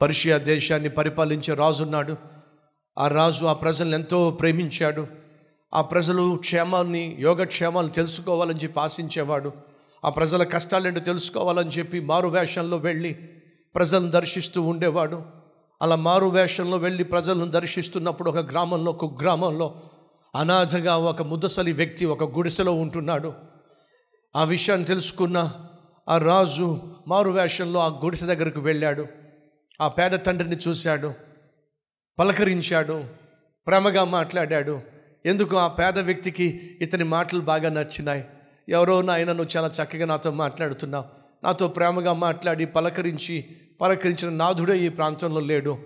Persia దేశాన్ని పరిపాలించే రాజున్నాడు ఆ రాజు ఆ ప్రజలను ఎంతో ప్రేమించాడు. ఆ ప్రజలు క్షేమాన్ని యోగక్షేమాలు తెలుసుకోవాలని చెప్పి ఆశించేవాడు. ఆ ప్రజల కష్టాలేంటో తెలుసుకోవాలని చెప్పి మారు వేషంలో వెళ్ళి ప్రజలను దర్శిస్తూ ఉండేవాడు. అలా మారు వేషంలో వెళ్ళి ప్రజలను దర్శిస్తున్నప్పుడు ఒక గ్రామంలో ఒక గ్రామంలో అనాథగా ఒక ముద్దసలి వ్యక్తి ఒక గుడిసెలో ఉంటున్నాడు. ఆ విషయాన్ని తెలుసుకున్న ఆ రాజు మారు వేషంలో ఆ గుడిసె దగ్గరకు వెళ్ళాడు. ఆ పేద తండ్రిని చూశాడు పలకరించాడు ప్రేమగా మాట్లాడాడు. ఎందుకు ఆ పేద వ్యక్తికి ఇతని మాటలు బాగా నచ్చినాయి? ఎవరో నాయన నువ్వు చాలా చక్కగా నాతో మాట్లాడుతున్నావు. నాతో ప్రేమగా మాట్లాడి పలకరించి పలకరించిన నాథుడే ఈ ప్రాంతంలో లేడు.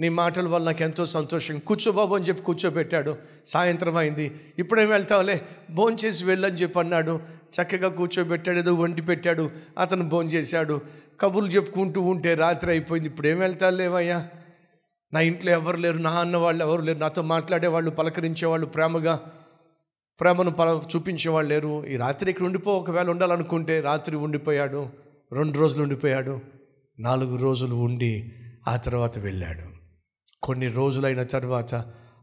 నీ మాటల వల్ల నాకు ఎంతో సంతోషం. కూర్చోబాబు అని చెప్పి కూర్చోబెట్టాడు. సాయంత్రం అయింది. ఇప్పుడేం వెళ్తావులే? భోంచేసి వెళ్ళని చెప్పి అన్నాడు చక్కగా కూర్చోబెట్టాడు ఏదో వండి పెట్టాడు. అతను భోంచేశాడు. కబుర్లు చెప్పుకుంటూ ఉంటే రాత్రి అయిపోయింది. ఇప్పుడు ఏం వెళ్తారు లేవయ్యా? నా ఇంట్లో ఎవరు లేరు నా అన్న వాళ్ళు ఎవరు లేరు నాతో మాట్లాడేవాళ్ళు పలకరించేవాళ్ళు ప్రేమగా ప్రేమను పల చూపించేవాళ్ళు లేరు. ఈ రాత్రి ఇక్కడ ఉండిపో ఒకవేళ ఉండాలనుకుంటే రాత్రి ఉండిపోయాడు రెండు రోజులు ఉండిపోయాడు నాలుగు రోజులు ఉండి ఆ తర్వాత వెళ్ళాడు. కొన్ని రోజులైన తర్వాత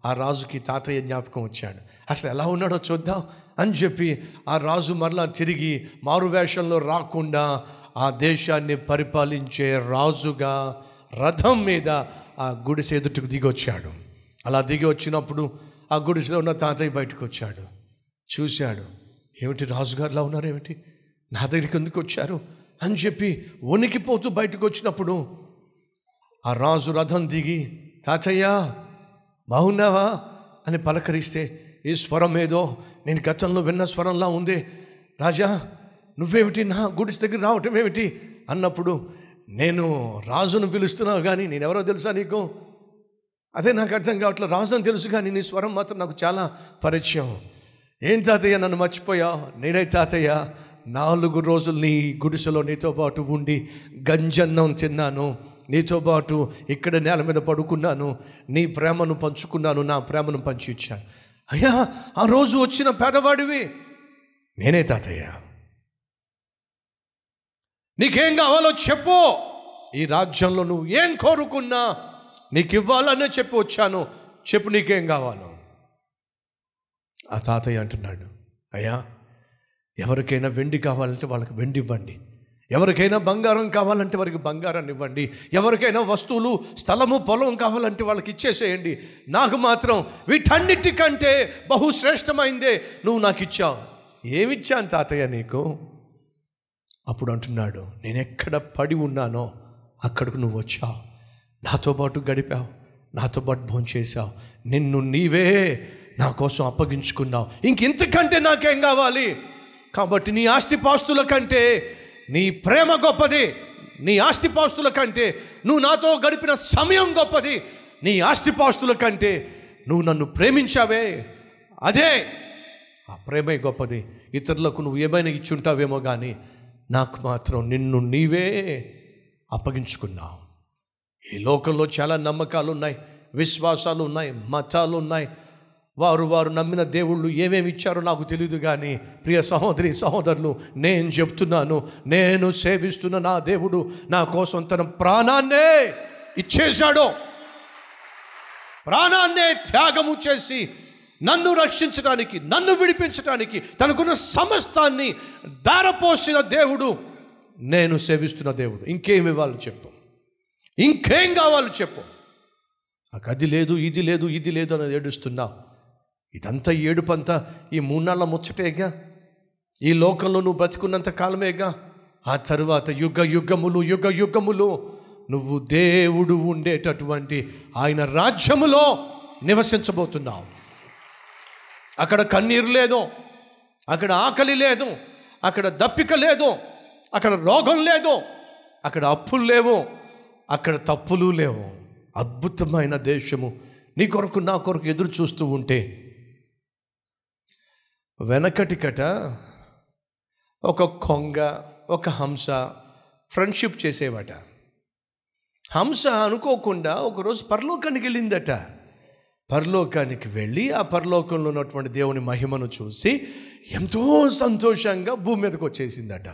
ఆ రాజుకి తాతయ్య జ్ఞాపకం వచ్చాడు. అసలు ఎలా ఉన్నాడో చూద్దాం అని చెప్పి ఆ రాజు మరలా తిరిగి మారువేషంలో రాకుండా ఆ దేశాన్ని పరిపాలించే రాజుగా రథం మీద ఆ గుడిసె ఎదుటికి దిగొచ్చాడు. అలా దిగి వచ్చినప్పుడు ఆ గుడిసెలో ఉన్న తాతయ్య బయటకు వచ్చాడు. చూశాడు. ఏమిటి రాజుగారులా ఉన్నారు ఏమిటి? నా దగ్గరికి ఎందుకు వచ్చారు? అని చెప్పి వణికిపోతూ బయటకు వచ్చినప్పుడు ఆ రాజు రథం దిగి తాతయ్య బాగున్నావా? అని పలకరిస్తే ఈ స్వరం ఏదో నేను గతంలో విన్న స్వరంలా ఉంది. రాజా నువ్వేమిటి నా గుడిస్ దగ్గర రావటం ఏమిటి? అన్నప్పుడు నేను రాజును పిలుస్తున్నావు కానీ నేను ఎవరో తెలుసా నీకు? అదే నాకు అర్థం కావట్లేదు. రాజు అని తెలుసు కానీ నీ స్వరం మాత్రం నాకు చాలా పరిచయం. ఏం తాతయ్య నన్ను మర్చిపోయావు? నేనే తాతయ్య. నాలుగు రోజులు నీ గుడిసెలో నీతో పాటు ఉండి గంజన్నం తిన్నాను. నీతో పాటు ఇక్కడ నేల మీద పడుకున్నాను. నీ ప్రేమను పంచుకున్నాను. నా ప్రేమను పంచి ఇచ్చాను అయ్యా ఆ రోజు వచ్చిన పేదవాడివి. నేనే తాతయ్య. నీకేం కావాలో చెప్పు. ఈ రాజ్యంలో నువ్వు ఏం కోరుకున్నా నీకు ఇవ్వాలనే చెప్పి వచ్చాను. చెప్పు నీకేం కావాలో. ఆ తాతయ్య అంటున్నాడు అయ్యా ఎవరికైనా వెండి కావాలంటే వాళ్ళకి వెండి ఇవ్వండి. ఎవరికైనా బంగారం కావాలంటే వారికి బంగారాన్ని ఇవ్వండి. ఎవరికైనా వస్తువులు స్థలము పొలం కావాలంటే వాళ్ళకి ఇచ్చేసేయండి. నాకు మాత్రం వీటన్నిటికంటే బహుశ్రేష్టమైందే నువ్వు నాకు ఇచ్చావు ఏమిచ్చాను తాతయ్య నీకు? అప్పుడు అంటున్నాడు నేను ఎక్కడ పడి ఉన్నానో అక్కడికి నువ్వు వచ్చావు. నాతో పాటు గడిపావు నాతో పాటు భోంచేశావు. నిన్ను నీవే నా కోసం అప్పగించుకున్నావు. ఇంకెంతకంటే నాకేం కావాలి? కాబట్టి నీ ఆస్తిపాస్తుల కంటే నీ ప్రేమ గొప్పది. నీ ఆస్తిపాస్తుల కంటే నువ్వు నాతో గడిపిన సమయం గొప్పది. నీ ఆస్తిపాస్తుల కంటే నువ్వు నన్ను ప్రేమించావే. అదే ఆ ప్రేమే గొప్పది. ఇతరులకు నువ్వు ఏమైనా ఇచ్చుంటావేమో కానీ నాకు మాత్రం నిన్ను నీవే అప్పగించుకున్నావు. ఈ లోకంలో చాలా నమ్మకాలు ఉన్నాయి విశ్వాసాలు ఉన్నాయి మతాలు ఉన్నాయి వారు వారు నమ్మిన దేవుళ్ళు ఏమేమి ఇచ్చారో నాకు తెలియదు కానీ ప్రియ సహోదరి సహోదరులు నేను చెప్తున్నాను నేను సేవిస్తున్న నా దేవుడు నా కోసం తన ప్రాణాన్నే ఇచ్చేశాడు. ప్రాణాన్నే త్యాగము చేసి నన్ను రక్షించడానికి నన్ను విడిపించడానికి తనకున్న సమస్తాన్ని దారపోసిన దేవుడు నేను సేవిస్తున్న దేవుడు. ఇంకేమి ఇవ్వాలి చెప్పు. ఇంకేం కావాలి చెప్పు. నాకు అది లేదు ఇది లేదు ఇది లేదు అని ఏడుస్తున్నావు ఇదంతా ఏడుపంతా ఈ మూన్నాళ్ళ ముచ్చటేగా? ఈ లోకంలో నువ్వు బ్రతికున్నంత కాలమేగా? ఆ తరువాత యుగ యుగములు యుగ యుగములు నువ్వు దేవుడు ఉండేటటువంటి ఆయన రాజ్యములో నివసించబోతున్నావు. అక్కడ కన్నీరు లేదు అక్కడ ఆకలి లేదు అక్కడ దప్పిక లేదు అక్కడ రోగం లేదు అక్కడ అప్పులు లేవు అక్కడ తప్పులు లేవు. అద్భుతమైన దేశము. నీ కొరకు నా కొరకు ఎదురు చూస్తూ ఉంటే వెనకటికట ఒక కొంగ ఒక హంస ఫ్రెండ్షిప్ చేసేవాట. హంస అనుకోకుండా ఒకరోజు పరలోకానికి వెళ్ళిందట. పరలోకానికి వెళ్ళి ఆ పరలోకంలో ఉన్నటువంటి దేవుని మహిమను చూసి ఎంతో సంతోషంగా భూమి మీదకి వచ్చేసిందట.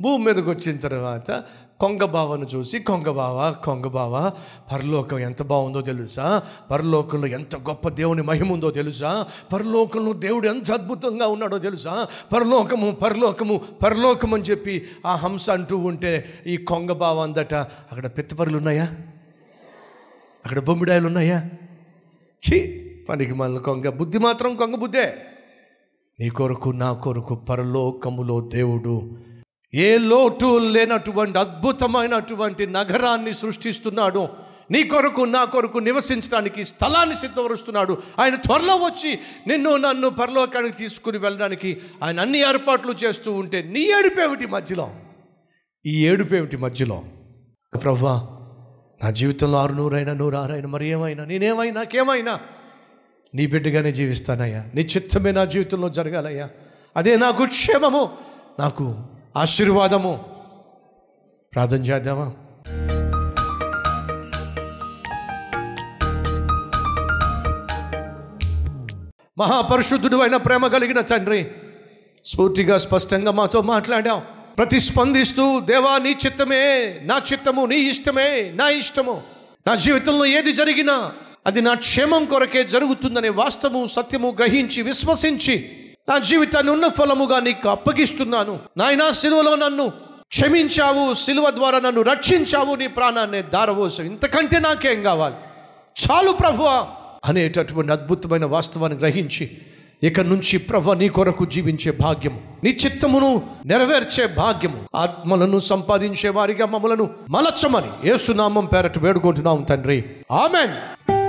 భూమి మీదకి వచ్చిన తర్వాత కొంగబావను చూసి కొంగబావ కొంగబావ పరలోకం ఎంత బాగుందో తెలుసా? పరలోకంలో ఎంత గొప్ప దేవుని మహిమ ఉందో తెలుసా? పరలోకంలో దేవుడు ఎంత అద్భుతంగా ఉన్నాడో తెలుసా? పరలోకము పరలోకము పరలోకం అని చెప్పి ఆ హంస అంటూ ఉంటే ఈ కొంగబావ అందట అక్కడ పెత్తపరులు ఉన్నాయా? అక్కడ బొమ్మిడాయలు ఉన్నాయా? ఛీ పనికి మన కొంగ బుద్ధి మాత్రం కొంగ బుద్ధే. నీ కొరకు నా కొరకు పరలోకములో దేవుడు ఏ లోటు లేనటువంటి అద్భుతమైనటువంటి నగరాన్ని సృష్టిస్తున్నాడు. నీ కొరకు నా కొరకు నివసించడానికి స్థలాన్ని సిద్ధపరుస్తున్నాడు. ఆయన త్వరలో వచ్చి నిన్ను నన్ను పరలోకానికి తీసుకుని వెళ్ళడానికి ఆయన అన్ని ఏర్పాట్లు చేస్తూ ఉంటే నీ ఏడుపేమిటి మధ్యలో? ఈ ఏడుపేమిటి మధ్యలో? ప్రభా నా జీవితంలో ఆరు నూరైనా నూరు ఆరైనా మరి ఏమైనా నేనేమైనా నాకేమైనా నీ బిడ్డగానే జీవిస్తానయ్యా. నీ చిత్తమే నా జీవితంలో జరగాలయ్యా. అదే నాకు క్షేమము నాకు ఆశీర్వాదము. ప్రార్థన చేద్దామా? మహాపరిశుద్ధుడు అయిన ప్రేమ కలిగిన తండ్రి స్ఫూర్తిగా స్పష్టంగా మాతో మాట్లాడాం ప్రతిస్పందిస్తూ దేవా నీ చిత్తమే నా చిత్తము నీ ఇష్టమే నా ఇష్టము. నా జీవితంలో ఏది జరిగినా అది నా క్షేమం కొరకే జరుగుతుందనే వాస్తవము సత్యము గ్రహించి విశ్వసించి నా జీవితాన్ని ఉన్న ఫలముగా నీకు అప్పగిస్తున్నాను. నాయనా సిలువలో నన్ను క్షమించావు సిలువ ద్వారా నన్ను రక్షించావు నీ ప్రాణాన్ని దారవోసం ఇంతకంటే నాకేం కావాలి? చాలు ప్రభువా! అనేటటువంటి అద్భుతమైన వాస్తవాన్ని గ్రహించి ఇక నుంచి ప్రభ నీ కొరకు జీవించే భాగ్యము నీ చిత్తమును నెరవేర్చే భాగ్యము ఆత్మలను సంపాదించే వారిగా మమ్మలను మలచమని ఏసునామం పేరట వేడుకుంటున్నాం తండ్రి. ఆమెన్.